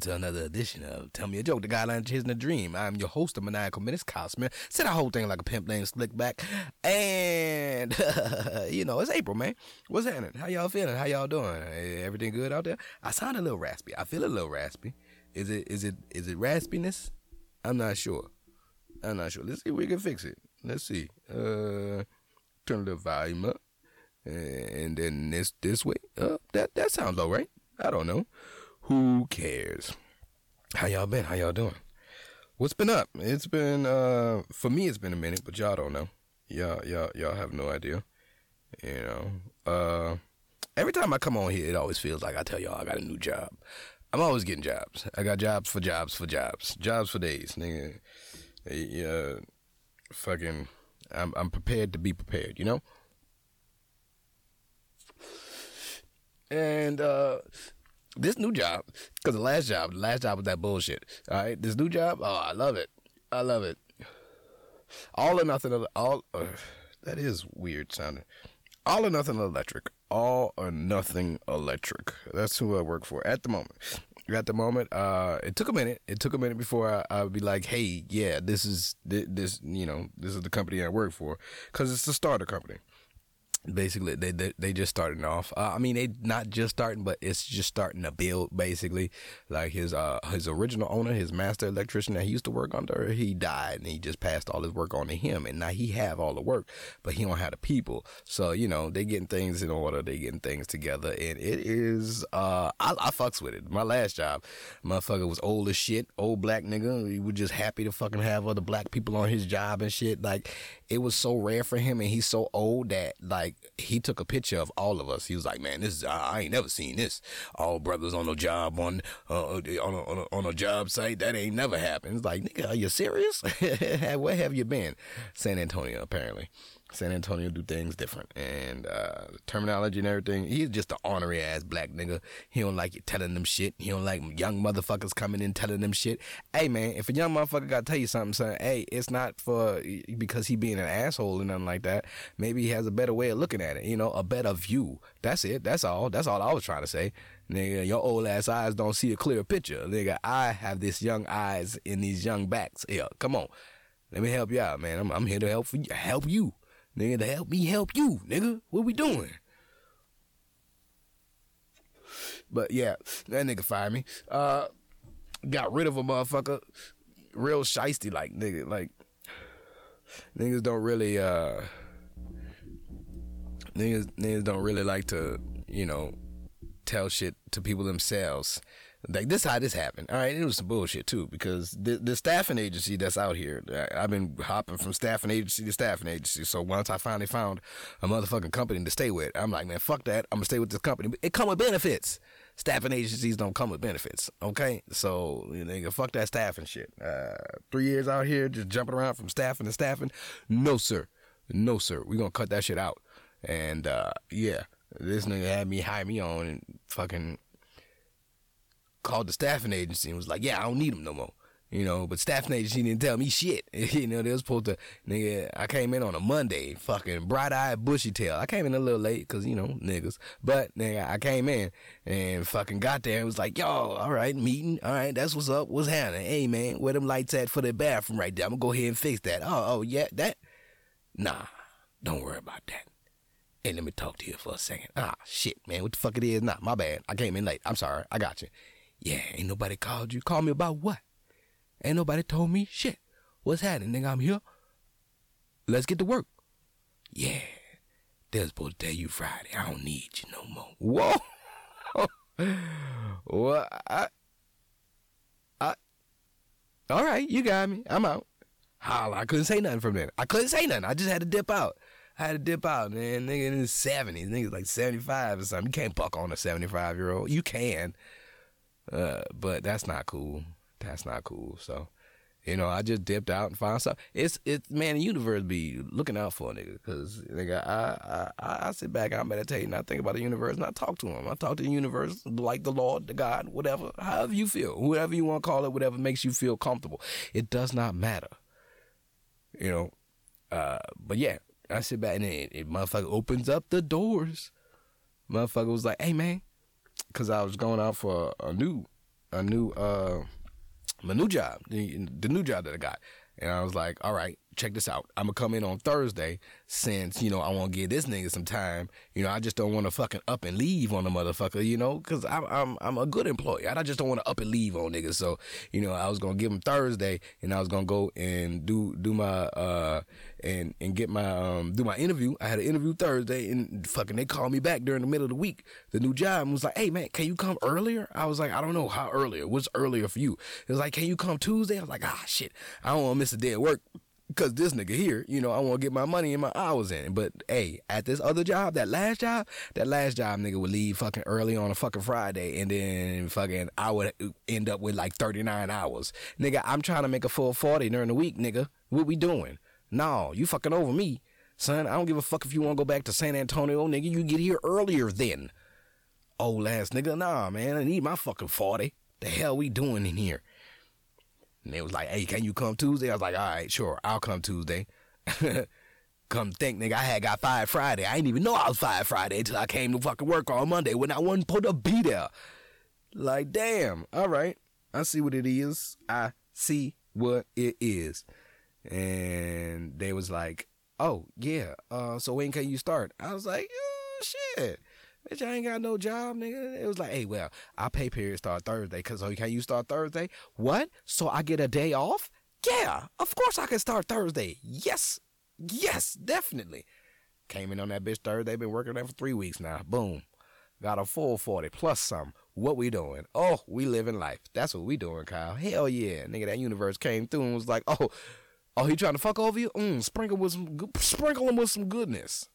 to another edition of Tell Me a Joke, the Guideline Chasing a Dream. I'm your host of Maniacal Menace, Cosmere. Said the whole thing like a pimp named Slickback. And, you know, it's April, man. What's happening? How y'all feeling? How y'all doing? Everything good out there? I sound a little raspy. I feel a little raspy. Is it, is it, is it raspiness? I'm not sure. I'm not sure. Let's see if we can fix it. Let's see. Uh, turn the volume up. And then this, this way. Uh, that, that sounds all right. I don't know. Who cares? How y'all been? How y'all doing? What's been up? It's been uh for me it's been a minute, but y'all don't know. Y'all y'all y'all have no idea. You know. Uh every time I come on here it always feels like I tell y'all I got a new job. I'm always getting jobs. I got jobs for jobs for jobs. Jobs for days, nigga. Yeah, fucking I'm I'm prepared to be prepared, you know? And uh this new job, because the last job, the last job was that bullshit. All right, this new job, oh, I love it. I love it. All or nothing. All uh, that is weird sounding. All or nothing electric. All or nothing electric. That's who I work for at the moment. At the moment, uh, it took a minute. It took a minute before I, I would be like, "Hey, yeah, this is this, you know, this is the company I work for," because it's a starter company basically they, they they just starting off. Uh, i mean they not just starting but it's just starting to build basically. Like his uh his original owner his master electrician that he used to work under he died and he just passed all his work on to him. And now he have all the work but he don't have the people. So you know they getting things in order. They getting things together. And it is uh i, I fucks with it. My last job motherfucker was old as shit old black nigga. He was just happy to fucking have other black people on his job and shit. Like it was so rare for him and he's so old that like like he took a picture of all of us. He was like, "Man, this is I, I ain't never seen this. All brothers on a job on uh, on a, on a, on a job site that ain't never happened." It's like, nigga, are you serious? Where have you been? San Antonio, apparently. San Antonio do things different and uh, terminology and everything. He's just an ornery ass black nigga. He don't like you telling them shit. He don't like young motherfuckers coming in telling them shit. Hey man, if a young motherfucker gotta tell you something, son, hey, it's not for because he being an asshole or nothing like that. Maybe he has a better way of looking at it. You know, a better view. That's it. That's all. That's all I was trying to say. Nigga, your old ass eyes don't see a clear picture. Nigga, I have this young eyes in these young backs. Yeah, come on. Let me help you out, man. I'm, I'm here to help you, help you. Nigga, to help me help you, nigga. What we doing? But yeah, that nigga fired me. Uh, got rid of a motherfucker. Real shisty, like nigga, like niggas don't really uh niggas niggas don't really like to, you know, tell shit to people themselves. Like this, how this happened. All right, it was some bullshit too because the the staffing agency that's out here. I've been hopping from staffing agency to staffing agency. So once I finally found a motherfucking company to stay with, I'm like, man, fuck that. I'm gonna stay with this company. It come with benefits. Staffing agencies don't come with benefits. Okay, so you know, fuck that staffing shit. Uh, three years out here just jumping around from staffing to staffing. No sir, no sir. We gonna cut that shit out. And uh, yeah, this nigga had me hire me on and fucking called the staffing agency and was like, "Yeah, I don't need them no more." You know, but staffing agency didn't tell me shit. you know, they was supposed to, nigga, I came in on a Monday, fucking bright eyed, bushy tail. I came in a little late because, you know, niggas. But, nigga, I came in and fucking got there and was like, yo, all right, meeting. All right, that's what's up. What's happening? Hey, man, where them lights at for the bathroom right there? I'm to go ahead and fix that. Oh, oh, yeah, that? Nah, don't worry about that. Hey, let me talk to you for a second. Ah, shit, man, what the fuck it is? Nah, my bad. I came in late. I'm sorry. I got you. Yeah, ain't nobody called you. Call me about what? Ain't nobody told me shit. What's happening, nigga? I'm here. Let's get to work. Yeah. They're supposed to tell you Friday. I don't need you no more. Whoa. well, I, I, all right, you got me. I'm out. Holla, I couldn't say nothing from there. I couldn't say nothing. I just had to dip out. I had to dip out, man. Nigga in his 70s. Nigga's like 75 or something. You can't buck on a 75 year old. You can. Uh, but that's not cool. That's not cool. So, you know, I just dipped out and found something. It's it's man, the universe be looking out for a nigga because nigga, I, I I sit back, I meditate, and I think about the universe, and I talk to him. I talk to the universe like the Lord, the God, whatever, however you feel, whatever you want to call it, whatever makes you feel comfortable. It does not matter. You know, uh, but yeah, I sit back and it, it motherfucker opens up the doors. Motherfucker was like, "Hey man." Because I was going out for a, new a new uh my new job, the, the new job that I got. And I was like, all right, check this out. I'm gonna come in on Thursday since, you know, I wanna give this nigga some time. You know, I just don't wanna fucking up and leave on the motherfucker, you know, cause I'm, I'm, I'm a good employee. I just don't wanna up and leave on niggas. So, you know, I was gonna give him Thursday and I was gonna go and do, do my, uh, and, and get my, um, do my interview. I had an interview Thursday and fucking they called me back during the middle of the week, the new job was like, hey man, can you come earlier? I was like, I don't know how earlier. What's earlier for you? It was like, can you come Tuesday? I was like, ah shit, I don't wanna miss a day of work because this nigga here, you know, I want to get my money and my hours in. But hey, at this other job, that last job, that last job, nigga would leave fucking early on a fucking Friday, and then fucking I would end up with like thirty nine hours. Nigga, I'm trying to make a full forty during the week, nigga. What we doing? No, you fucking over me, son. I don't give a fuck if you want to go back to San Antonio, nigga. You get here earlier then. Old ass nigga, nah, man. I need my fucking forty. The hell we doing in here? And they was like, hey, can you come Tuesday? I was like, all right, sure, I'll come Tuesday. come think, nigga, I had got fired Friday. I didn't even know I was fired Friday until I came to fucking work on Monday when I wasn't supposed to be there. Like, damn, all right. I see what it is. I see what it is. And they was like, oh, yeah, uh, so when can you start? I was like, oh, shit. Bitch, I ain't got no job, nigga. It was like, hey, well, our pay period start Thursday. Because, oh, can you start Thursday? What? So I get a day off? Yeah, of course I can start Thursday. Yes. Yes, definitely. Came in on that bitch Thursday. Been working there for three weeks now. Boom. Got a full 40 plus some. What we doing? Oh, we living life. That's what we doing, Kyle. Hell yeah. Nigga, that universe came through and was like, oh, oh, he trying to fuck over you? Mm, sprinkle with some, sprinkle him with some goodness.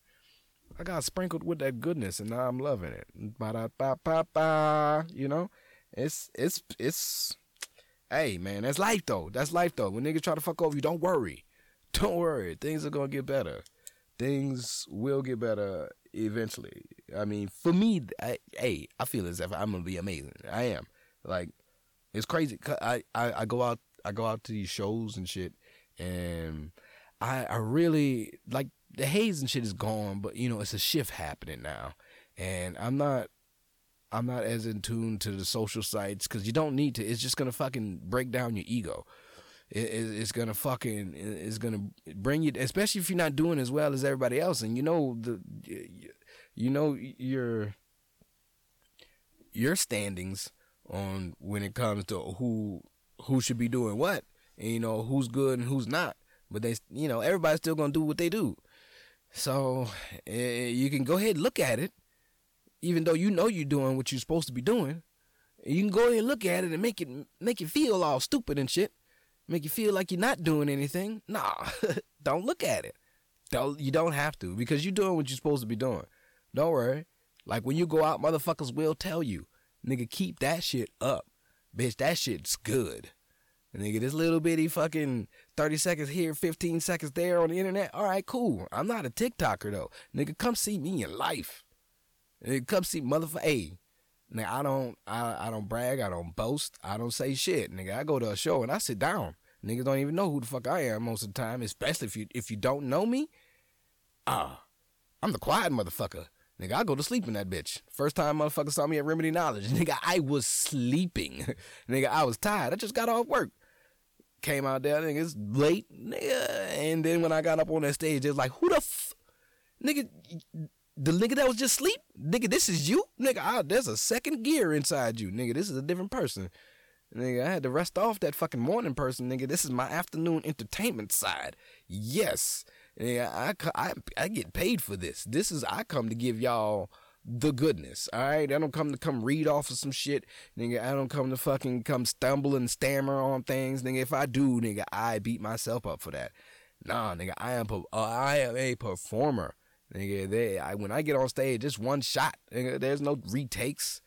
I got sprinkled with that goodness, and now I'm loving it. Ba da ba ba ba. You know, it's it's it's. Hey man, that's life though. That's life though. When niggas try to fuck over you, don't worry. Don't worry. Things are gonna get better. Things will get better eventually. I mean, for me, I, hey, I feel as if I'm gonna be amazing. I am. Like, it's crazy. I, I, I go out, I go out to these shows and shit, and I, I really like the haze and shit is gone, but you know, it's a shift happening now. And I'm not I'm not as in tune to the social sites because you don't need to. It's just gonna fucking break down your ego. It, it, it's gonna fucking it's gonna bring you, especially if you're not doing as well as everybody else, and you know the you know your your standings on when it comes to who who should be doing what, and you know who's good and who's not. But they, you know, everybody's still gonna do what they do. So uh, you can go ahead and look at it, even though you know you're doing what you're supposed to be doing. You can go ahead and look at it and make it make you feel all stupid and shit, make you feel like you're not doing anything. Nah, don't look at it. Don't you don't have to because you're doing what you're supposed to be doing. Don't worry. Like when you go out, motherfuckers will tell you, nigga, keep that shit up, bitch. That shit's good. Nigga, this little bitty fucking 30 seconds here, 15 seconds there on the internet. All right, cool. I'm not a TikToker though. Nigga, come see me in life. Nigga, come see motherfucker. Hey, nigga, I don't, I, I don't brag. I don't boast. I don't say shit. Nigga, I go to a show and I sit down. Niggas don't even know who the fuck I am most of the time, especially if you, if you don't know me. Ah, uh, I'm the quiet motherfucker. Nigga, I go to sleep in that bitch. First time motherfucker saw me at Remedy Knowledge. Nigga, I was sleeping. nigga, I was tired. I just got off work came out there, nigga, it's late, nigga. And then when I got up on that stage, it was like, who the f, nigga, the nigga that was just sleep, nigga, this is you, nigga. I, there's a second gear inside you, nigga. This is a different person, nigga. I had to rest off that fucking morning person, nigga. This is my afternoon entertainment side. Yes, nigga, I, I, I get paid for this. This is I come to give y'all the goodness. All right, I don't come to come read off of some shit, nigga. I don't come to fucking come stumble and stammer on things, nigga. If I do, nigga, I beat myself up for that. Nah, nigga, I am uh, I am a performer, nigga. They, I, when I get on stage, just one shot, nigga. There's no retakes.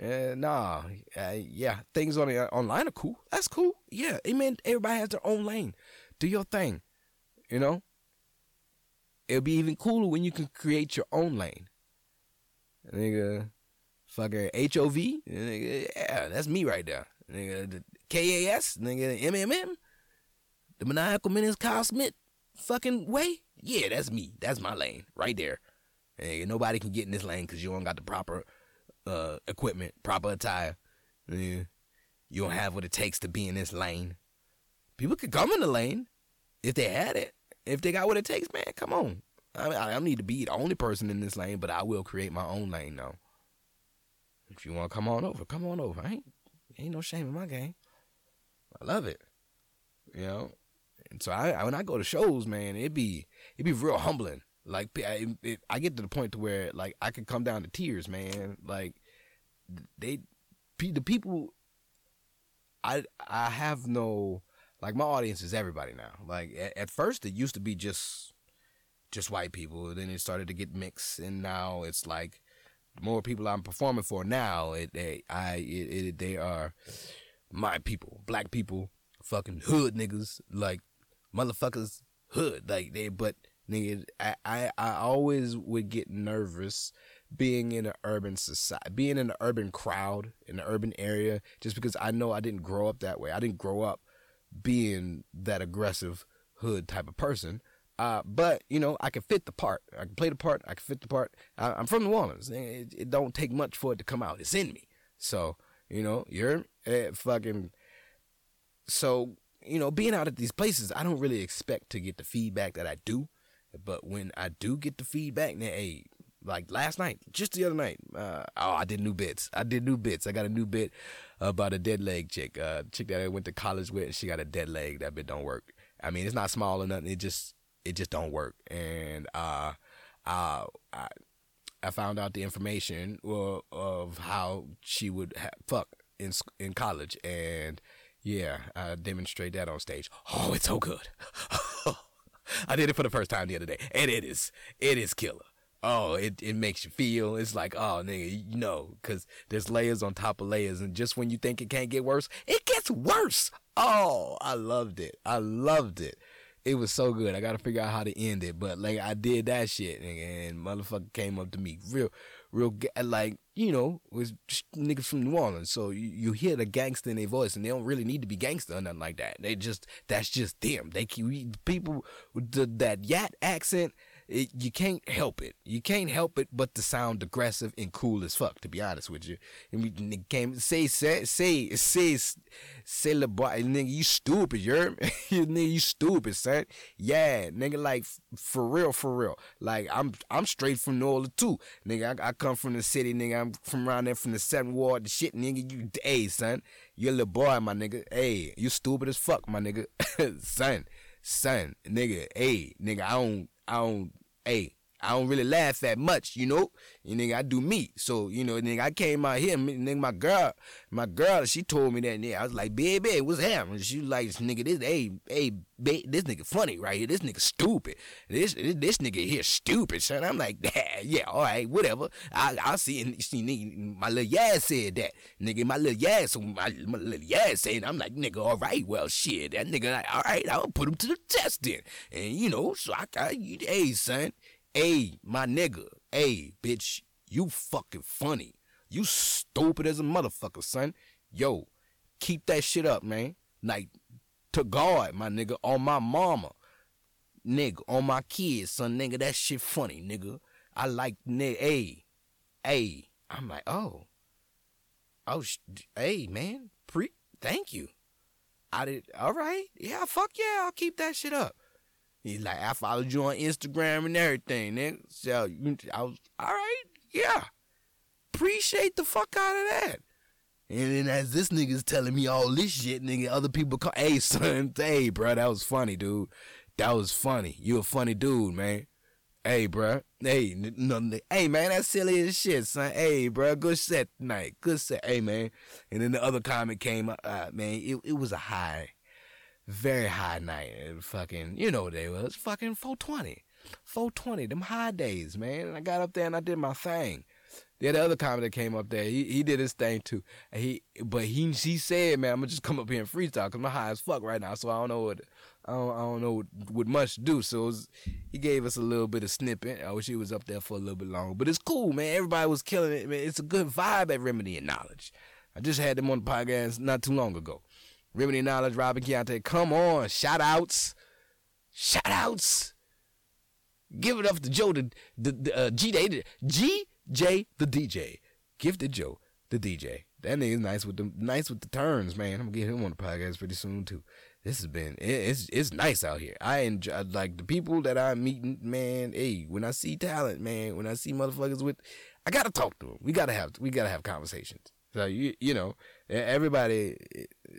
Uh, nah, uh, yeah, things on the uh, online are cool. That's cool. Yeah, amen. Everybody has their own lane. Do your thing. You know. It'll be even cooler when you can create your own lane nigga, fucker HOV, yeah, that's me right there. Nigga, the KAS, nigga, MMM, the maniacal menace Kyle Smith fucking way, yeah, that's me. That's my lane right there. Nigga, nobody can get in this lane because you don't got the proper uh, equipment, proper attire. You don't have what it takes to be in this lane. People could come in the lane if they had it. If they got what it takes, man, come on. I, mean, I don't need to be the only person in this lane, but I will create my own lane now. If you want to come on over, come on over. I ain't, ain't no shame in my game. I love it. You know, and so I, when I go to shows, man, it be it be real humbling. Like it, I get to the point to where like I can come down to tears, man. Like they, the people, I I have no like my audience is everybody now. Like at, at first it used to be just just white people, And then it started to get mixed, and now it's like more people I'm performing for now. It they I it, it they are my people, black people, fucking hood niggas, like motherfuckers hood, like they. But nigga, I I, I always would get nervous being in an urban society, being in an urban crowd in an urban area, just because I know I didn't grow up that way. I didn't grow up being that aggressive hood type of person. Uh, but you know, I can fit the part. I can play the part. I can fit the part. I, am from New Orleans. It, it, don't take much for it to come out. It's in me. So you know, you're uh, fucking. So you know, being out at these places, I don't really expect to get the feedback that I do. But when I do get the feedback, then hey, like last night, just the other night, uh, oh, I did new bits. I did new bits. I got a new bit about a dead leg chick, uh, chick that I went to college with. and She got a dead leg. That bit don't work. I mean, it's not small or nothing. It just, it just don't work. And uh, uh, I, I found out the information of how she would ha- fuck in in college, and yeah, I demonstrate that on stage. Oh, it's so good. I did it for the first time the other day, and it is, it is killer. Oh, it, it makes you feel. It's like, oh, nigga, you know, because there's layers on top of layers, and just when you think it can't get worse, it gets worse. Oh, I loved it. I loved it it was so good. I got to figure out how to end it. But like I did that shit, nigga, and motherfucker came up to me real, real like you know was niggas from New Orleans. So you, you hear the gangster in their voice, and they don't really need to be gangster or nothing like that. They just that's just them. They keep people with the, that yat accent it, you can't help it. You can't help it but to sound aggressive and cool as fuck. To be honest with you, and we came say say say say say the boy nigga you stupid. You're you nigga you stupid son. Yeah, nigga like for real for real. Like I'm I'm straight from New Orleans too. Nigga I, I come from the city. Nigga I'm from around there from the seventh ward. The shit nigga you hey son. You little boy my nigga. Hey you stupid as fuck my nigga. son son nigga hey nigga I don't I don't hey, I don't really laugh that much, you know. You nigga, I do me. So, you know, nigga, I came out here, nigga, my girl, my girl, she told me that, nigga. I was like, baby, what's happening? She was like, nigga, this, hey, hey, this nigga funny right here. This nigga stupid. This, this, this nigga here stupid, son. I'm like, yeah, yeah, all right, whatever. I, I see, and see, nigga, my little ass said that. Nigga, my little ass, my, my little ass said, I'm like, nigga, all right, well, shit. That nigga, like, all right, I'll put him to the test then. And, you know, so I, I hey, son, Hey, my nigga. Hey, bitch. You fucking funny. You stupid as a motherfucker, son. Yo, keep that shit up, man. Like, to God, my nigga, on my mama. Nigga, on my kids, son, nigga, that shit funny, nigga. I like, nigga, hey, hey. I'm like, oh. Oh, sh- hey, man. Pre, thank you. I did, all right. Yeah, fuck yeah, I'll keep that shit up. He's like, I followed you on Instagram and everything, nigga. So I was, all right, yeah. Appreciate the fuck out of that. And then as this nigga's telling me all this shit, nigga, other people call, hey, son, hey, bro, that was funny, dude. That was funny. You a funny dude, man. Hey, bro. Hey, no, hey, man, that's silly as shit, son. Hey, bro, good set tonight. Good set. Hey, man. And then the other comment came, uh, man, it, it was a high very high night. And fucking, you know what they was. Fucking 420. 420, them high days, man. And I got up there and I did my thing. Yeah, the other comic came up there, he he did his thing too. He but he he said, man, I'm gonna just come up here and freestyle because my high as fuck right now, so I don't know what I don't, I don't know what, what much to do. So was, he gave us a little bit of snippet. I wish he was up there for a little bit longer, but it's cool, man. Everybody was killing it, man. It's a good vibe at Remedy and Knowledge. I just had them on the podcast not too long ago. Remedy Knowledge, Robin Keontae. Come on, shout outs. Shout outs. Give it up to Joe, the, the, the uh, G Day, G J, the DJ. Gifted Joe, the DJ. That nigga's nice with the nice with the turns, man. I'm gonna get him on the podcast pretty soon too. This has been it, it's it's nice out here. I enjoy like the people that I'm meeting, man. Hey, when I see talent, man, when I see motherfuckers with, I gotta talk to them. We gotta have we gotta have conversations. So you you know everybody,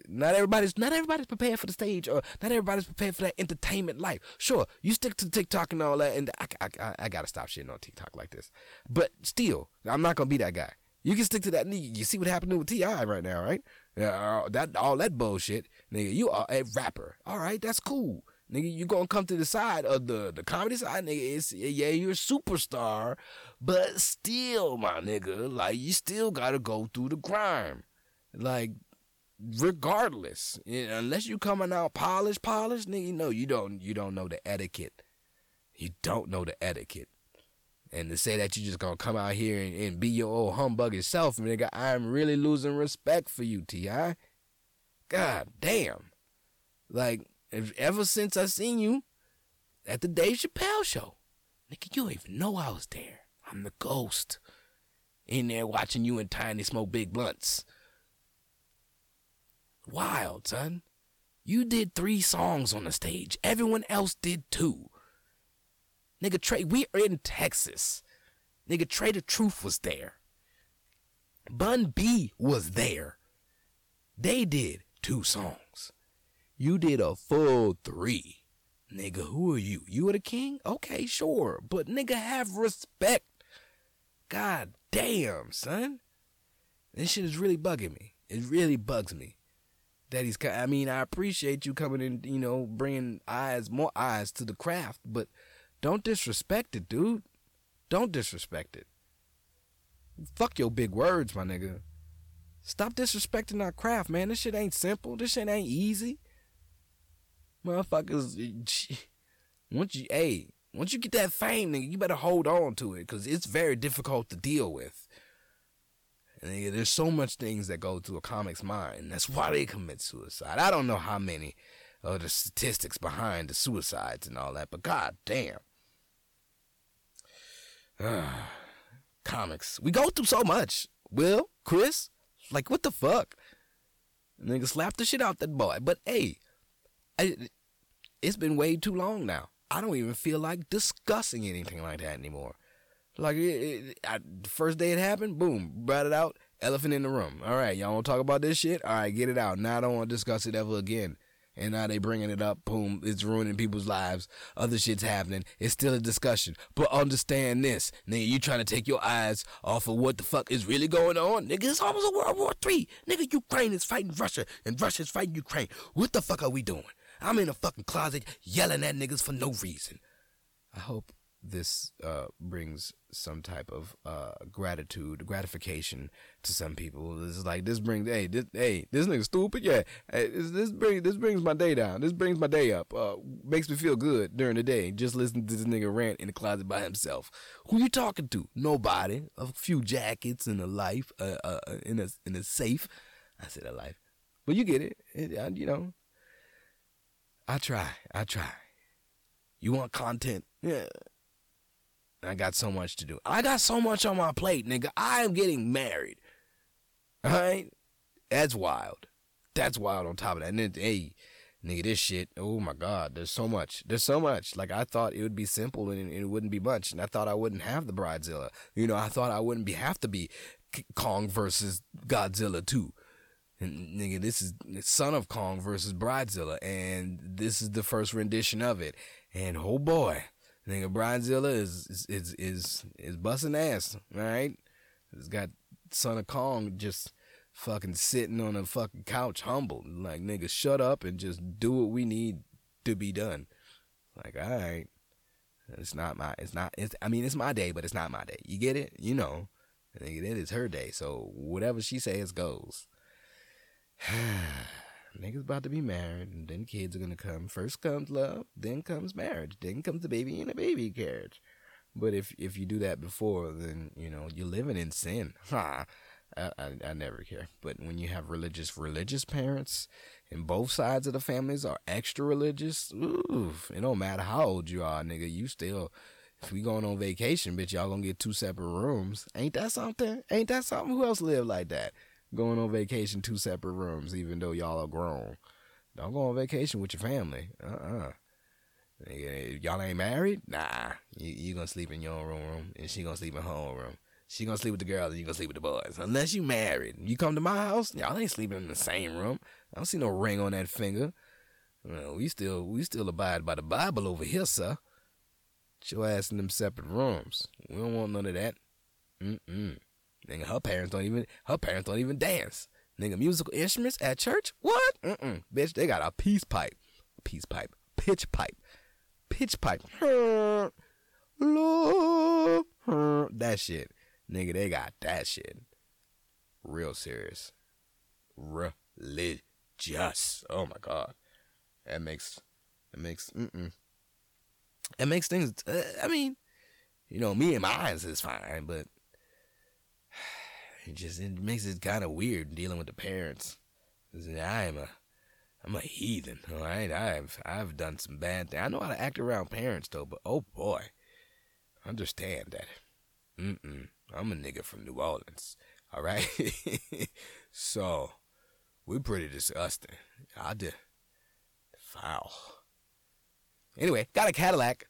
not everybody's not everybody's prepared for the stage or not everybody's prepared for that entertainment life. Sure, you stick to TikTok and all that, and I I, I, gotta stop shitting on TikTok like this. But still, I'm not gonna be that guy. You can stick to that. You see what happened with T.I. right now, right? Uh, that all that bullshit, nigga. You are a rapper. All right, that's cool, nigga. You gonna come to the side of the the comedy side, nigga? It's yeah, you're a superstar, but still, my nigga, like you still gotta go through the grime, like regardless. Unless you coming out polished, polished, nigga. You know you don't you don't know the etiquette. You don't know the etiquette. And to say that you just gonna come out here and, and be your old humbug yourself, nigga, I'm really losing respect for you, T.I. God damn. Like, ever since I seen you at the Dave Chappelle show, nigga, you don't even know I was there. I'm the ghost. In there watching you and Tiny smoke big blunts. Wild, son. You did three songs on the stage. Everyone else did two. Nigga, Trae, we are in Texas. Nigga, Trae the Truth was there. Bun B was there. They did two songs. You did a full three. Nigga, who are you? You are the king? Okay, sure. But nigga, have respect. God damn, son. This shit is really bugging me. It really bugs me. That he's, I mean, I appreciate you coming in, you know, bringing eyes, more eyes to the craft, but don't disrespect it, dude. Don't disrespect it. Fuck your big words, my nigga. Stop disrespecting our craft, man. This shit ain't simple. This shit ain't easy. Motherfuckers, once you, hey, once you get that fame, nigga, you better hold on to it because it's very difficult to deal with. And nigga, there's so much things that go through a comic's mind. That's why they commit suicide. I don't know how many of the statistics behind the suicides and all that, but god damn. Comics. We go through so much. Will, Chris, like what the fuck? Nigga slap the shit out that boy. But hey, I, it's been way too long now. I don't even feel like discussing anything like that anymore. Like it, it, I, the first day it happened, boom, brought it out. Elephant in the room. All right, y'all want to talk about this shit? All right, get it out. Now I don't want to discuss it ever again and now they bringing it up. Boom, it's ruining people's lives. Other shit's happening. It's still a discussion. But understand this, nigga. You trying to take your eyes off of what the fuck is really going on, nigga? It's almost a World War Three, nigga. Ukraine is fighting Russia, and Russia's fighting Ukraine. What the fuck are we doing? I'm in a fucking closet yelling at niggas for no reason. I hope this uh, brings some type of uh, gratitude, gratification to some people. It's like this brings, hey, this, hey, this nigga stupid, yeah. Hey, this, this brings this brings my day down. This brings my day up. Uh, makes me feel good during the day. Just listen to this nigga rant in the closet by himself. Who you talking to? Nobody. A few jackets and a life, uh, uh, in a in a safe. I said a life, but you get it. it you know. I try. I try. You want content? Yeah. I got so much to do. I got so much on my plate, nigga. I am getting married. All right? That's wild. That's wild on top of that. And then, hey, nigga, this shit, oh my God, there's so much. There's so much. Like, I thought it would be simple and it wouldn't be much. And I thought I wouldn't have the Bridezilla. You know, I thought I wouldn't be have to be Kong versus Godzilla 2. Nigga, this is Son of Kong versus Bridezilla. And this is the first rendition of it. And oh boy Nigga, Bridezilla is is is is, is busting ass, right? It's got Son of Kong just fucking sitting on a fucking couch, humble. Like nigga, shut up and just do what we need to be done. Like, all right, it's not my, it's not. It's, I mean, it's my day, but it's not my day. You get it? You know, nigga, it is her day. So whatever she says goes. niggas about to be married, and then kids are gonna come. First comes love, then comes marriage, then comes the baby in a baby carriage. But if if you do that before, then you know you're living in sin. I, I, I never care. But when you have religious religious parents, and both sides of the families are extra religious, oof, it don't matter how old you are, nigga. You still if we going on vacation, bitch, y'all gonna get two separate rooms. Ain't that something? Ain't that something? Who else live like that? Going on vacation two separate rooms, even though y'all are grown. Don't go on vacation with your family. Uh-uh. Y'all ain't married? Nah. You, you gonna sleep in your own room, and she gonna sleep in her own room. She gonna sleep with the girls, and you gonna sleep with the boys. Unless you married. You come to my house, y'all ain't sleeping in the same room. I don't see no ring on that finger. Well, we still we still abide by the Bible over here, sir. Get your ass in them separate rooms. We don't want none of that. Mm-mm. Nigga, her parents don't even her parents don't even dance. Nigga, musical instruments at church? What? Mm-mm. Bitch, they got a peace pipe. Peace pipe. Pitch pipe. Pitch pipe. Love. That shit. Nigga, they got that shit. Real serious. Religious. Oh my god. That makes it makes mm-mm. It makes things uh, I mean, you know, me and my eyes is fine, but it just it makes it kind of weird dealing with the parents. I'm a I'm a heathen, all right. I've I've done some bad things. I know how to act around parents though, but oh boy, understand that. Mm-mm. I'm a nigga from New Orleans, all right. so we're pretty disgusting. I did foul. Anyway, got a Cadillac.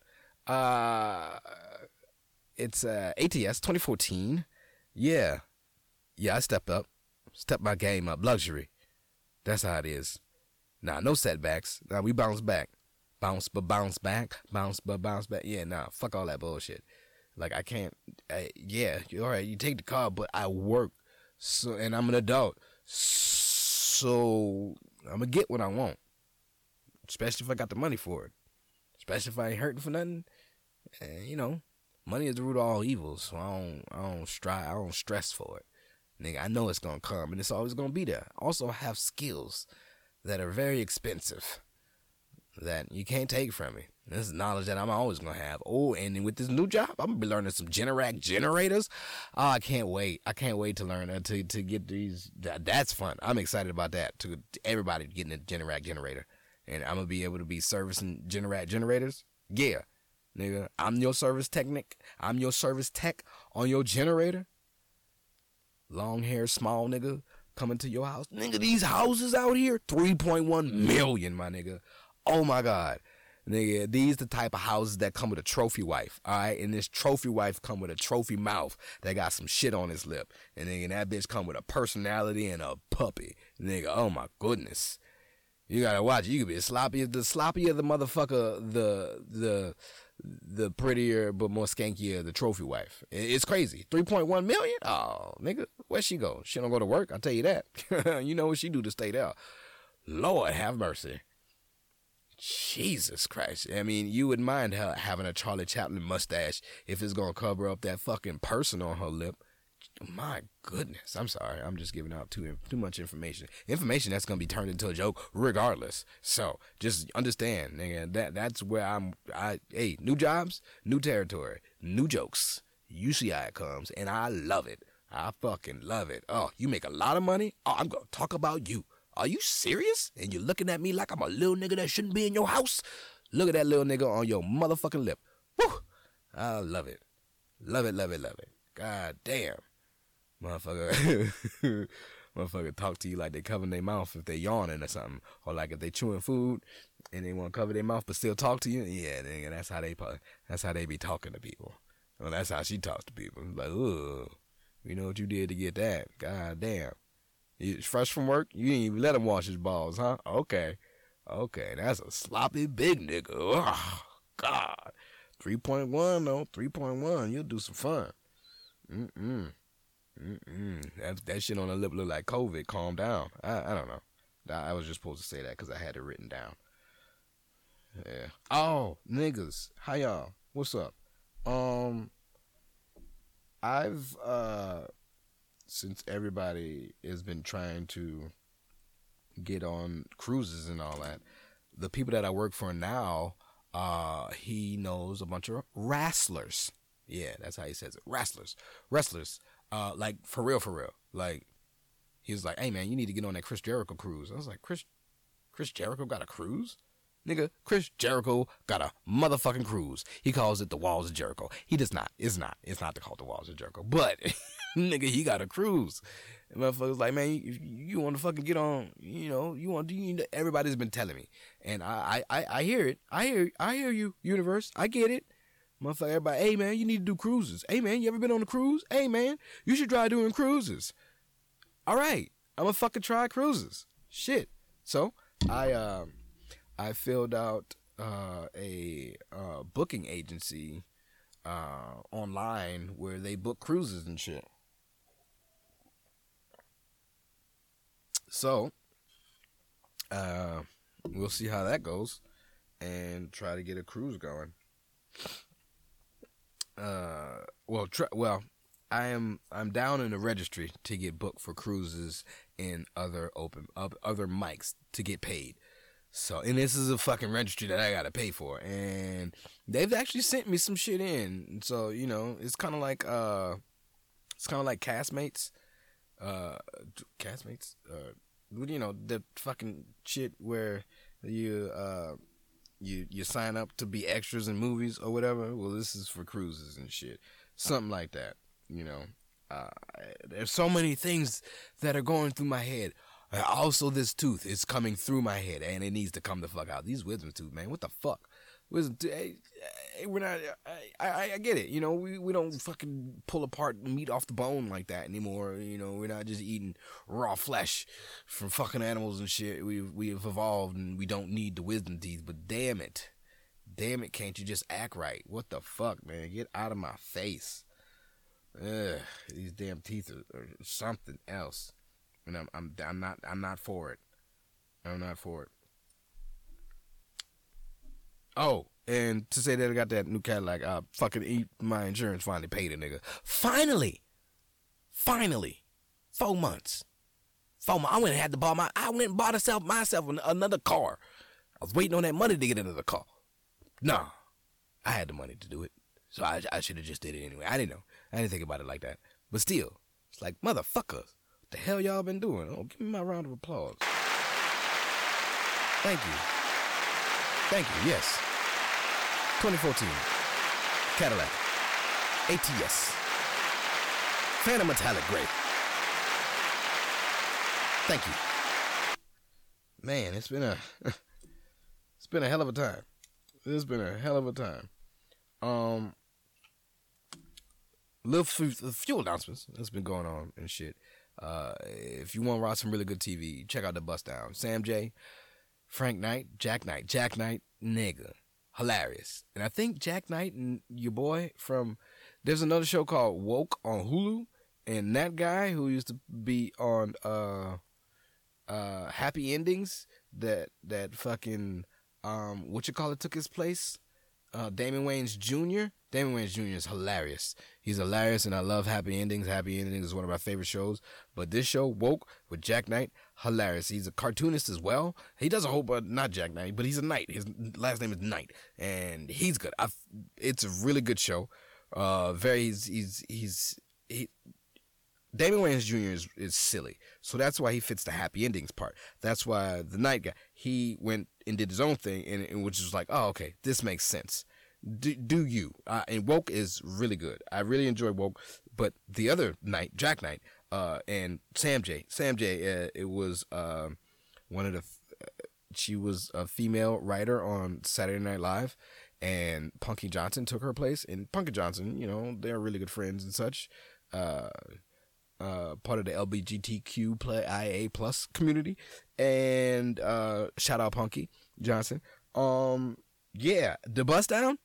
Uh, it's uh ATS 2014. Yeah, yeah, I stepped up, stepped my game up. Luxury. That's how it is. Nah, no setbacks. Nah, we bounce back. Bounce but bounce back. Bounce but bounce back. Yeah, nah, fuck all that bullshit. Like I can't. I, yeah, all right. You take the car, but I work. So and I'm an adult. So I'm gonna get what I want. Especially if I got the money for it. Especially if I ain't hurting for nothing. And, you know, money is the root of all evil. So I don't. I don't strive. I don't stress for it. Nigga, I know it's gonna come and it's always gonna be there. Also, have skills that are very expensive that you can't take from me. This is knowledge that I'm always gonna have. Oh, and with this new job, I'm gonna be learning some Generac generators. Oh, I can't wait. I can't wait to learn uh, to to get these. That, that's fun. I'm excited about that. To everybody getting a Generac generator, and I'm gonna be able to be servicing Generac generators. Yeah, nigga, I'm your service technic. I'm your service tech on your generator long hair, small nigga coming to your house. Nigga, these houses out here, 3.1 million, my nigga. Oh my God. Nigga, these the type of houses that come with a trophy wife, all right? And this trophy wife come with a trophy mouth that got some shit on his lip. And nigga, that bitch come with a personality and a puppy. Nigga, oh my goodness. You gotta watch. You could be sloppy the sloppier the motherfucker, the the the prettier but more skankier the trophy wife. It's crazy. 3.1 million? Oh, nigga, where she go? She don't go to work, I'll tell you that. you know what she do to stay there. Lord have mercy. Jesus Christ. I mean, you would mind her having a Charlie Chaplin mustache if it's going to cover up that fucking person on her lip. My goodness, I'm sorry. I'm just giving out too too much information. Information that's gonna be turned into a joke, regardless. So just understand, nigga. That that's where I'm. I hey, new jobs, new territory, new jokes. You see how it comes, and I love it. I fucking love it. Oh, you make a lot of money. Oh, I'm gonna talk about you. Are you serious? And you're looking at me like I'm a little nigga that shouldn't be in your house? Look at that little nigga on your motherfucking lip. Woo! I love it. Love it, love it, love it. God damn. Motherfucker, motherfucker talk to you like they covering their mouth if they yawning or something, or like if they chewing food and they want to cover their mouth but still talk to you. Yeah, nigga, that's how they that's how they be talking to people. Well, that's how she talks to people. Like, ugh, you know what you did to get that? God damn. You fresh from work? You didn't even let him wash his balls, huh? Okay, okay, that's a sloppy big nigga. Oh, God, three point one though, three point one. You'll do some fun. Mm mm. Mm-mm. That that shit on the lip look like COVID. Calm down. I I don't know. I, I was just supposed to say that because I had it written down. Yeah. Oh, niggas. Hi y'all. What's up? Um, I've uh, since everybody has been trying to get on cruises and all that, the people that I work for now, uh, he knows a bunch of wrestlers. Yeah, that's how he says it. Wrestlers, wrestlers. Uh, like for real, for real. Like he was like, "Hey man, you need to get on that Chris Jericho cruise." I was like, "Chris, Chris Jericho got a cruise?" Nigga, Chris Jericho got a motherfucking cruise. He calls it the Walls of Jericho. He does not. It's not. It's not called the Walls of Jericho. But nigga, he got a cruise. And motherfuckers like, man, you, you want to fucking get on, you know, you want to, you know, everybody's been telling me. And I, I, I hear it. I hear, I hear you, universe. I get it. Motherfucker, everybody, hey man, you need to do cruises. Hey man, you ever been on a cruise? Hey man, you should try doing cruises. All right, I'm gonna fucking try cruises. Shit. So I, um, I filled out uh, a uh, booking agency uh, online where they book cruises and shit. So, uh, we'll see how that goes and try to get a cruise going. Uh, well, well, I am I'm down in the registry to get booked for cruises and other open up other mics to get paid. So, and this is a fucking registry that I gotta pay for, and they've actually sent me some shit in. So, you know, it's kind of like uh, it's kind of like castmates, uh, castmates, uh, you know, the fucking shit where you uh, you you sign up to be extras in movies or whatever. Well, this is for cruises and shit, something like that. You know, uh, there's so many things that are going through my head. Also, this tooth is coming through my head, and it needs to come the fuck out. These wisdom tooth, man, what the fuck? Wisdom, hey, eh, eh, hey, we're not. Eh, I, I, I get it. You know, we, we don't fucking pull apart meat off the bone like that anymore. You know, we're not just eating raw flesh from fucking animals and shit. We we've evolved, and we don't need the wisdom teeth. But damn it, damn it, can't you just act right? What the fuck, man? Get out of my face. Ugh, these damn teeth are, are something else and I'm I'm I'm not I'm not for it. I'm not for it. Oh, and to say that I got that new Cadillac, I fucking eat my insurance finally paid it, nigga. Finally, finally, four months. Four months. I went and had to buy my. I went and bought myself myself another car. I was waiting on that money to get another car. Nah, I had the money to do it, so I I should have just did it anyway. I didn't know. I didn't think about it like that. But still, it's like motherfuckers What the hell y'all been doing? Oh, give me my round of applause. Thank you. Thank you. Yes. 2014 Cadillac ATS Phantom Metallic Gray. Thank you. Man, it's been a it's been a hell of a time. It's been a hell of a time. Um, little few announcements that's been going on and shit. Uh, if you want to watch some really good TV, check out the Bust Down. Sam Jay, Frank Knight, Jak Knight, Jak Knight, nigga, hilarious. And I think Jak Knight and your boy from there's another show called Woke on Hulu, and that guy who used to be on uh uh Happy Endings that that fucking um what you call it took his place. Uh, Damon Wayans Jr. Damon Wayans Jr. is hilarious. He's hilarious, and I love Happy Endings. Happy Endings is one of my favorite shows. But this show, Woke, with Jak Knight, hilarious. He's a cartoonist as well. He does a whole, but not Jak Knight, but he's a Knight. His last name is Knight, and he's good. I've, it's a really good show. Uh, very, he's, he's, he's he, Damon Wayans Jr. is, is silly. So that's why he fits the happy endings part. That's why the night guy, he went and did his own thing, and, and which was like, oh, okay, this makes sense do, do you. Uh, and Woke is really good. I really enjoy Woke. But the other night, Jak Knight, uh, and Sam Jay. Sam Jay. Uh, it was uh, one of the. Uh, she was a female writer on Saturday Night Live, and Punky Johnson took her place. And Punky Johnson, you know, they're really good friends and such. Uh, uh, part of the LBGTQ play IA plus community, and uh, shout out Punky Johnson. Um, yeah, the bust down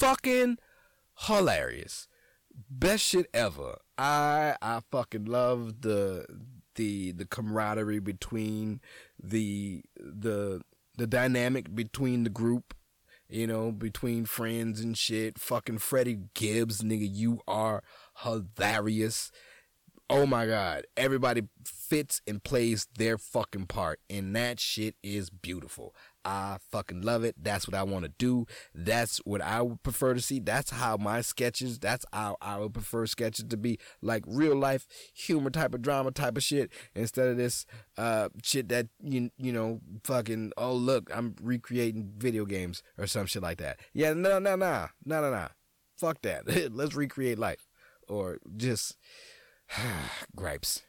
fucking hilarious. Best shit ever. I I fucking love the the the camaraderie between the the the dynamic between the group, you know, between friends and shit. Fucking Freddie Gibbs, nigga, you are hilarious. Oh my god, everybody fits and plays their fucking part, and that shit is beautiful. I fucking love it. That's what I want to do. That's what I would prefer to see. That's how my sketches. That's how I would prefer sketches to be like real life humor type of drama type of shit instead of this uh shit that you you know fucking oh look I'm recreating video games or some shit like that. Yeah, no no no no no no. Fuck that. Let's recreate life or just gripes.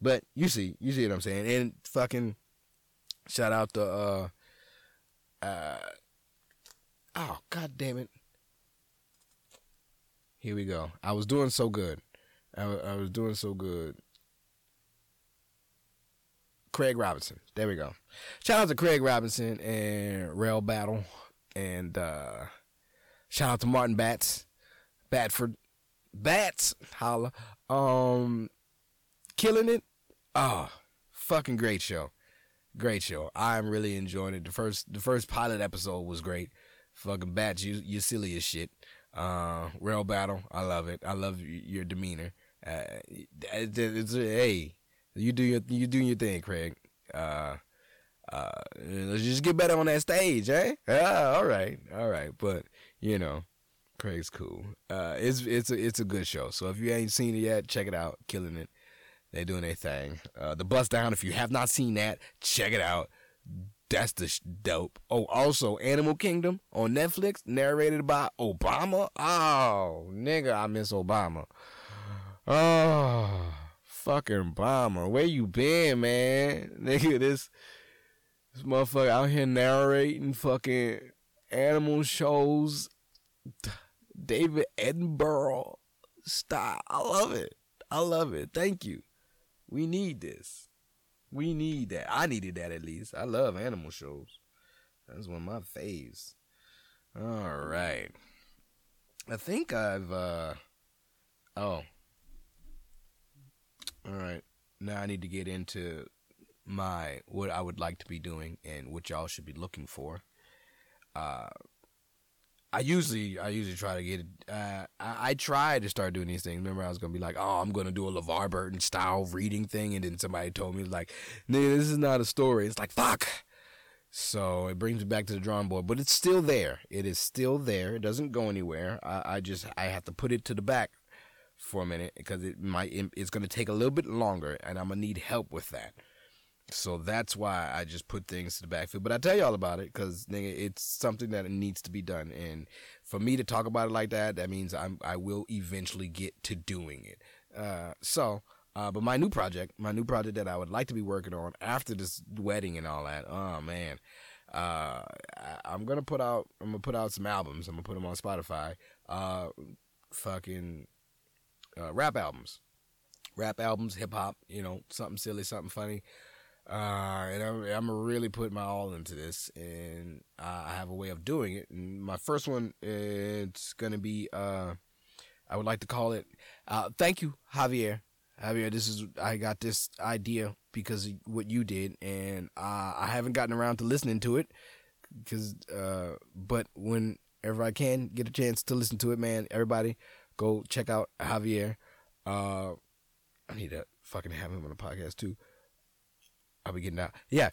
But you see, you see what I'm saying. And fucking shout out to uh uh oh god damn it. Here we go. I was doing so good. I, I was doing so good. Craig Robinson. There we go. Shout out to Craig Robinson and Rell Battle. And uh shout out to Martin Bats. Batford. Bats. Holla. Um killing it. Oh, fucking great show. Great show. I'm really enjoying it. The first the first pilot episode was great. Fucking Bats, you you silly as shit. Uh, Rell Battle, I love it. I love your demeanor. Uh, it's, it's, hey, you do your you doing your thing, Craig. Uh, uh, let's just get better on that stage, eh? Yeah, all right, all right. But you know, Craig's cool. Uh, it's it's a it's a good show. So if you ain't seen it yet, check it out. Killing it. They doing their thing. Uh, the Bust Down. If you have not seen that, check it out. That's the sh- dope. Oh, also Animal Kingdom on Netflix, narrated by Obama. Oh, nigga, I miss Obama. Oh, fucking Obama, where you been, man? Nigga, this this motherfucker out here narrating fucking animal shows. David Attenborough style. I love it. I love it. Thank you. We need this. We need that. I needed that at least. I love animal shows. That's one of my faves. All right. I think I've uh oh. All right. Now I need to get into my what I would like to be doing and what y'all should be looking for. Uh I usually I usually try to get uh, I, I try to start doing these things. Remember I was gonna be like, oh, I'm gonna do a LeVar Burton style reading thing, and then somebody told me like, nigga, this is not a story. It's like fuck. So it brings me back to the drawing board, but it's still there. It is still there. It doesn't go anywhere. I, I just I have to put it to the back for a minute because it might it's gonna take a little bit longer, and I'm gonna need help with that. So that's why I just put things to the backfield. But I tell y'all about it because it's something that needs to be done. And for me to talk about it like that, that means I'm I will eventually get to doing it. Uh, so, uh, but my new project, my new project that I would like to be working on after this wedding and all that. Oh man, uh, I, am gonna put out. I'm gonna put out some albums. I'm gonna put them on Spotify. Uh, fucking uh, rap albums, rap albums, hip hop. You know, something silly, something funny. Uh, and I'm, I'm really put my all into this, and I have a way of doing it. And my first one, it's gonna be, uh, I would like to call it. Uh, thank you, Javier. Javier, this is I got this idea because of what you did, and uh, I haven't gotten around to listening to it. Because, uh, but whenever I can get a chance to listen to it, man, everybody go check out Javier. Uh, I need to fucking have him on the podcast too. I'll be getting out. Yeah.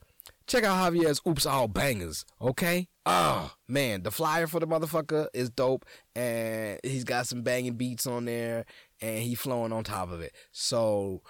Check out Javier's Oops All Bangers, okay? Oh, man. The flyer for the motherfucker is dope. And he's got some banging beats on there. And he flowing on top of it. So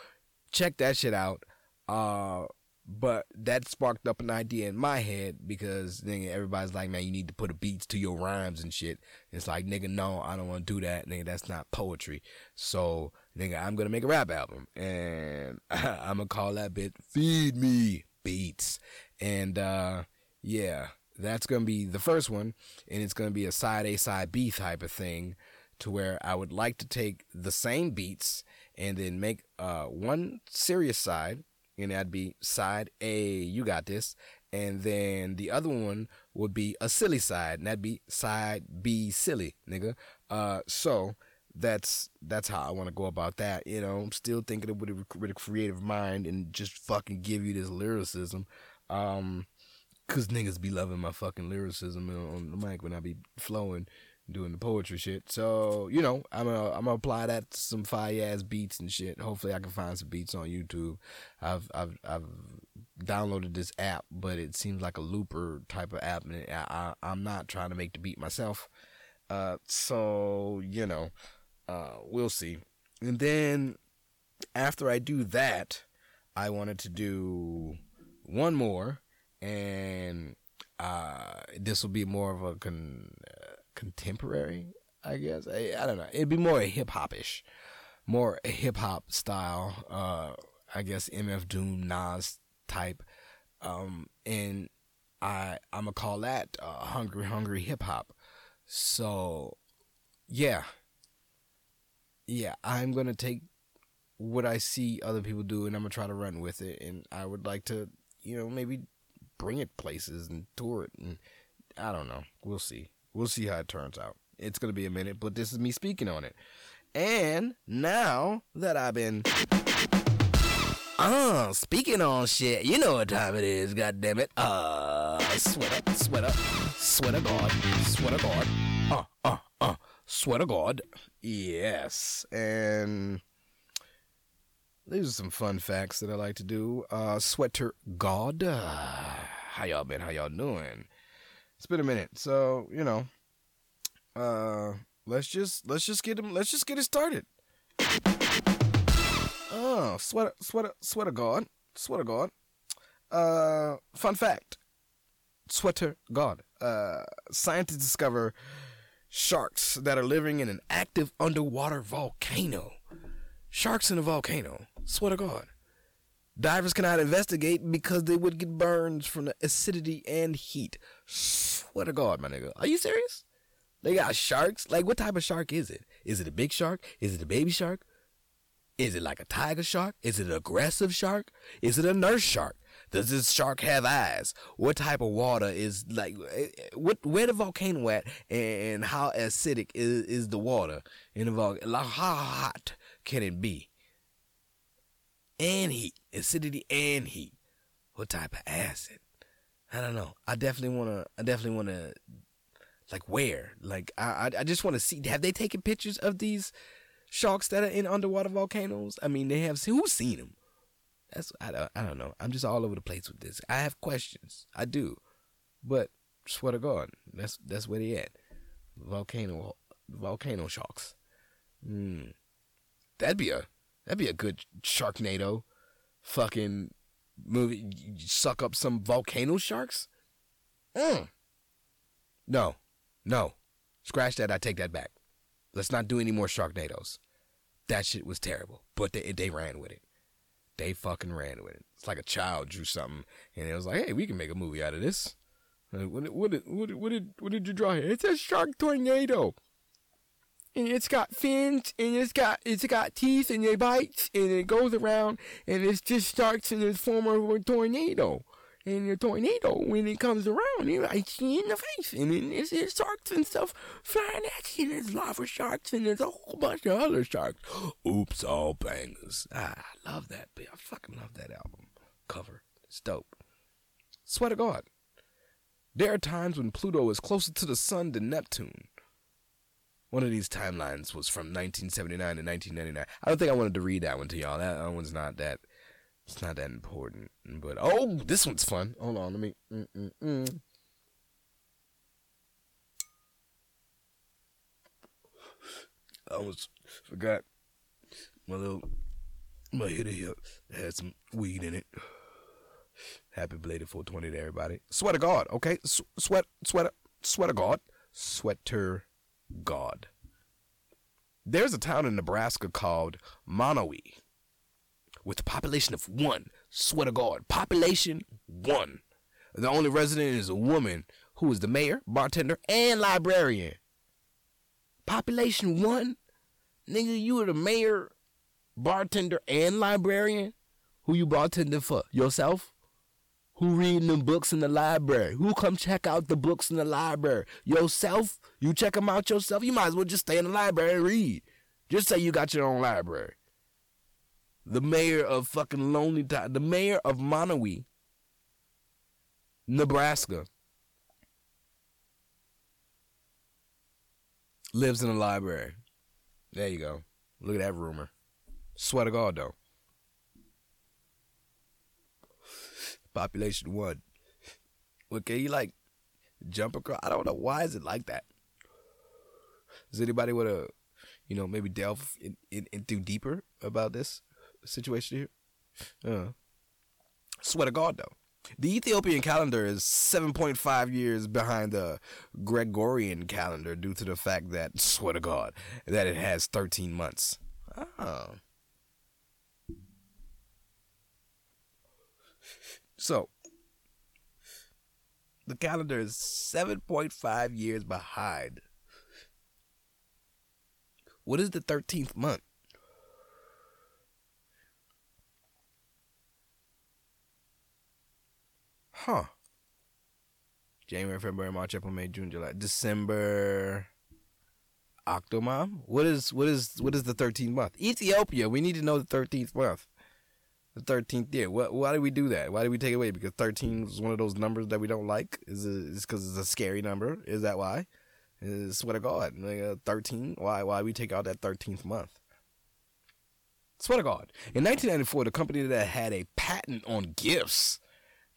check that shit out. Uh, but that sparked up an idea in my head because nigga, everybody's like, man, you need to put a beats to your rhymes and shit. It's like, nigga, no, I don't want to do that. Nigga, that's not poetry. So nigga, I'm gonna make a rap album, and I'm gonna call that bit "Feed Me Beats," and uh, yeah, that's gonna be the first one, and it's gonna be a side A, side B type of thing, to where I would like to take the same beats and then make uh, one serious side, and that'd be side A, you got this, and then the other one would be a silly side, and that'd be side B, silly, nigga. Uh, so that's that's how I want to go about that. You know, I'm still thinking of with a, with a creative mind and just fucking give you this lyricism. Um, cause niggas be loving my fucking lyricism on the mic when I be flowing. doing the poetry shit. So you know, I'm gonna I'm gonna apply that to some fire ass beats and shit. Hopefully, I can find some beats on YouTube. I've I've I've downloaded this app, but it seems like a looper type of app, and I, I am not trying to make the beat myself. Uh, so you know, uh, we'll see. And then after I do that, I wanted to do one more, and uh, this will be more of a con- uh, contemporary, I guess. I, I, don't know. It'd be more hip hop ish, more hip hop style. Uh, I guess MF Doom, Nas type, um, and I I'm gonna call that uh, hungry, hungry hip hop. So, yeah, yeah, I'm gonna take what I see other people do, and I'm gonna try to run with it. And I would like to, you know, maybe bring it places and tour it. And I don't know. We'll see. We'll see how it turns out. It's gonna be a minute, but this is me speaking on it. And now that I've been uh, speaking on shit, you know what time it is, God damn it. Uh, sweater, sweater, sweater God, sweater God. Uh, uh, sweater God. Yes. And these are some fun facts that I like to do. Uh, Sweater God. Uh, how y'all been? How y'all doing? It's been a minute, so you know. Uh, let's just let's just get him. Let's just get it started. Oh, sweater, sweater, sweater God, sweater God. Uh, fun fact. Sweater God. Uh, scientists discover sharks that are living in an active underwater volcano. Sharks in a volcano. Swear to God. Divers cannot investigate because they would get burns from the acidity and heat. Swear to God, my nigga. Are you serious? They got sharks? Like, what type of shark is it? Is it a big shark? Is it a baby shark? Is it like a tiger shark? Is it an aggressive shark? Is it a nurse shark? Does this shark have eyes? What type of water is like? Eh, eh, what where the volcano at, and how acidic is, is the water in the volcano? Like how hot can it be? and heat, acidity and heat. What type of acid? I don't know. I definitely wanna. I definitely wanna. Like where? Like I. I just want to see. Have they taken pictures of these sharks that are in underwater volcanoes? I mean, they have. Who's seen them? That's. I don't. I don't know. I'm just all over the place with this. I have questions. I do, but swear to God, that's that's where they at. Volcano. Volcano sharks. Hmm. That'd be a That'd be a good Sharknado fucking movie. You suck up some volcano sharks? Mm. No. No. Scratch that. I take that back. Let's not do any more Sharknados. That shit was terrible. But they, they ran with it. They fucking ran with it. It's like a child drew something and it was like, hey, we can make a movie out of this. What, what, what, what, did, what did you draw here? It's a shark tornado and it's got fins and it's got it's got teeth and it bites and it goes around and it just starts in the form of a tornado. And the tornado, when it comes around, it bites you in the face. And then there's, there's sharks and stuff flying at you. There's lava sharks and there's a whole bunch of other sharks. Oops, all bangers. Ah, I love that. I fucking love that album cover. It's dope. Swear to God. There are times when Pluto is closer to the sun than Neptune. One of these timelines was from 1979 to 1999. I don't think I wanted to read that one to y'all. That one's not that. It's not that important. But oh, this one's fun. Hold on, let me. Mm-mm-mm. I almost forgot my little my hitter here had some weed in it. Happy belated 420 to everybody. Sweat to God, okay? sweat, sweat, sweat to God, sweater God. There's a town in Nebraska called Monowi with a population of one. Swear to God, population one. The only resident is a woman who is the mayor, bartender, and librarian. Population one? Nigga, you are the mayor, bartender, and librarian? Who you bartending for? Yourself? Who reading them books in the library? Who come check out the books in the library? Yourself? You check them out yourself? You might as well just stay in the library and read. Just say you got your own library. The mayor of fucking Lonely Town, the mayor of Monowi, Nebraska. lives in a library. There you go. Look at that rumor. Swear to God, though. Population one. Well, can you like jump across? I don't know. Why is it like that? Does anybody want to, you know, maybe delve in, in, into deeper about this situation here? Uh, swear to God, though. The Ethiopian calendar is 7.5 years behind the Gregorian calendar due to the fact that, swear to God, that it has 13 months. Oh. So, the calendar is 7.5 years behind. What is the 13th month? Huh. January, February, March, April, May, June, July, December. Octomom? What is what is what is the thirteenth month? Ethiopia. We need to know the thirteenth month. The thirteenth year. What? Why do we do that? Why do we take it away? Because thirteen is one of those numbers that we don't like. Is it? Is because it's a scary number? Is that why? Is swear to God, uh, thirteen. Why? Why we take out that thirteenth month? Swear to God. In 1994, the company that had a patent on gifts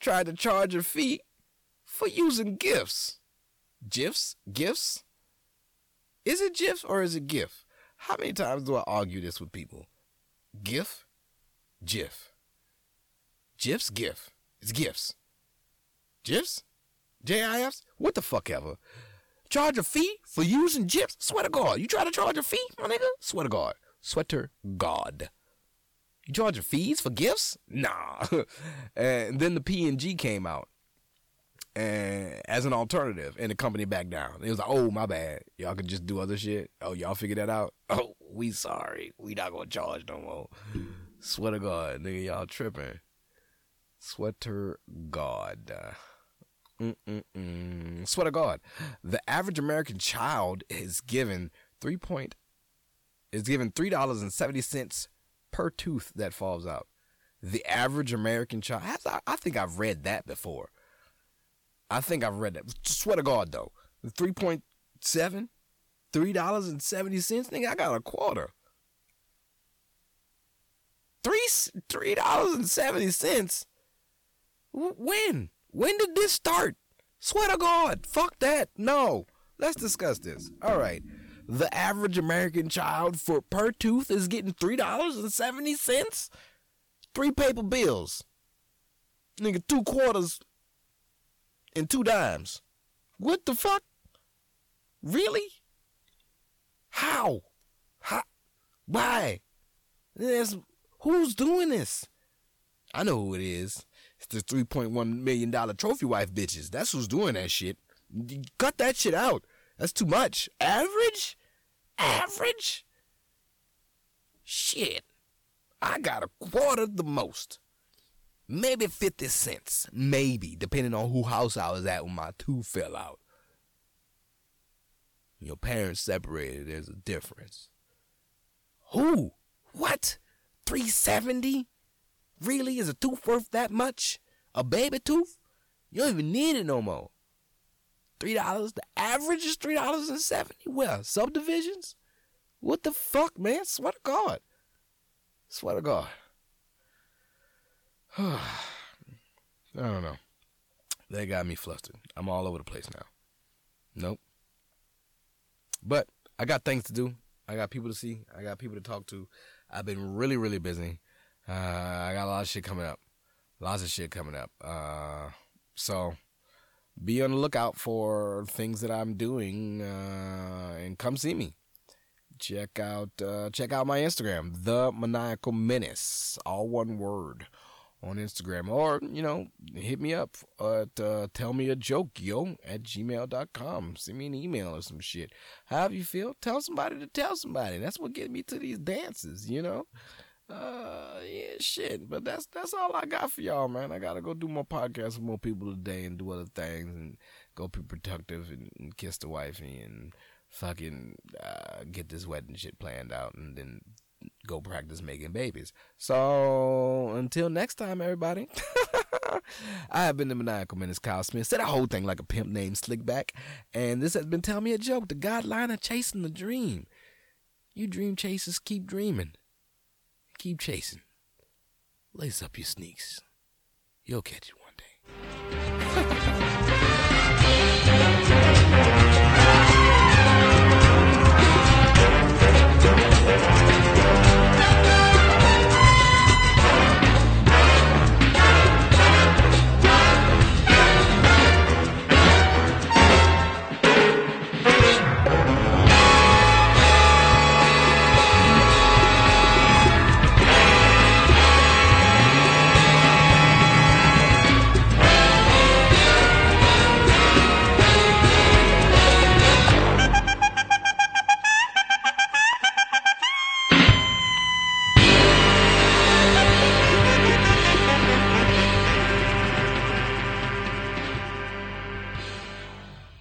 tried to charge a fee for using gifts. GIFs? Gifts? Is it GIF or is it GIF? How many times do I argue this with people? GIF? GIF. GIFs? GIF. It's GIFs. GIFs? JIFs? What the fuck ever. Charge a fee for using GIFs? Swear to God. You try to charge a fee, my nigga? Swear to God. Sweater God. You charging fees for gifts? Nah. and then the PNG came out and as an alternative, and the company backed down. It was like, oh my bad, y'all could just do other shit. Oh, y'all figured that out. Oh, we sorry, we not gonna charge no more. Swear to God, nigga, y'all tripping. Sweater God. Mm-mm-mm. Swear to God, the average American child is given three point is given three dollars and seventy cents per tooth that falls out. The average American child. I, I think I've read that before. I think I've read that. Swear to God, though. 3.7? $3.70? Nigga, I got a quarter. Three three dollars and seventy cents. When? When did this start? Swear to God, fuck that. No, let's discuss this. All right, the average American child for per tooth is getting three dollars and seventy cents. Three paper bills. Nigga, two quarters and two dimes. What the fuck? Really? How? How? Why? There's, who's doing this? I know who it is. It's the $3.1 million trophy wife bitches. That's who's doing that shit. Cut that shit out. That's too much. Average? Average? Shit. I got a quarter the most maybe 50 cents, maybe, depending on who house I was at when my tooth fell out. Your parents separated, there's a difference. Who? What? 370? Really? Is a tooth worth that much? A baby tooth? You don't even need it no more. Three dollars. The average is three dollars and seventy. Well, subdivisions? What the fuck, man? Swear to God. Swear to God. I don't know. They got me flustered. I'm all over the place now. Nope. But I got things to do. I got people to see. I got people to talk to. I've been really, really busy. Uh, I got a lot of shit coming up. Lots of shit coming up. Uh, so be on the lookout for things that I'm doing uh, and come see me. Check out uh, check out my Instagram, the maniacal menace, all one word on Instagram or, you know, hit me up at uh, tell me a joke, yo, at gmail.com. Send me an email or some shit. However you feel, tell somebody to tell somebody. That's what gets me to these dances, you know? uh yeah shit but that's that's all i got for y'all man i gotta go do more podcasts with more people today and do other things and go be productive and, and kiss the wifey and fucking uh, get this wedding shit planned out and then go practice making babies so until next time everybody I have been the maniacal menace Kyle Smith. Said the whole thing like a pimp named Slickback. And this has been Tell Me a Joke, the guideline of chasing the dream. You dream chasers keep dreaming. Keep chasing. Lace up your sneaks. You'll catch it one day.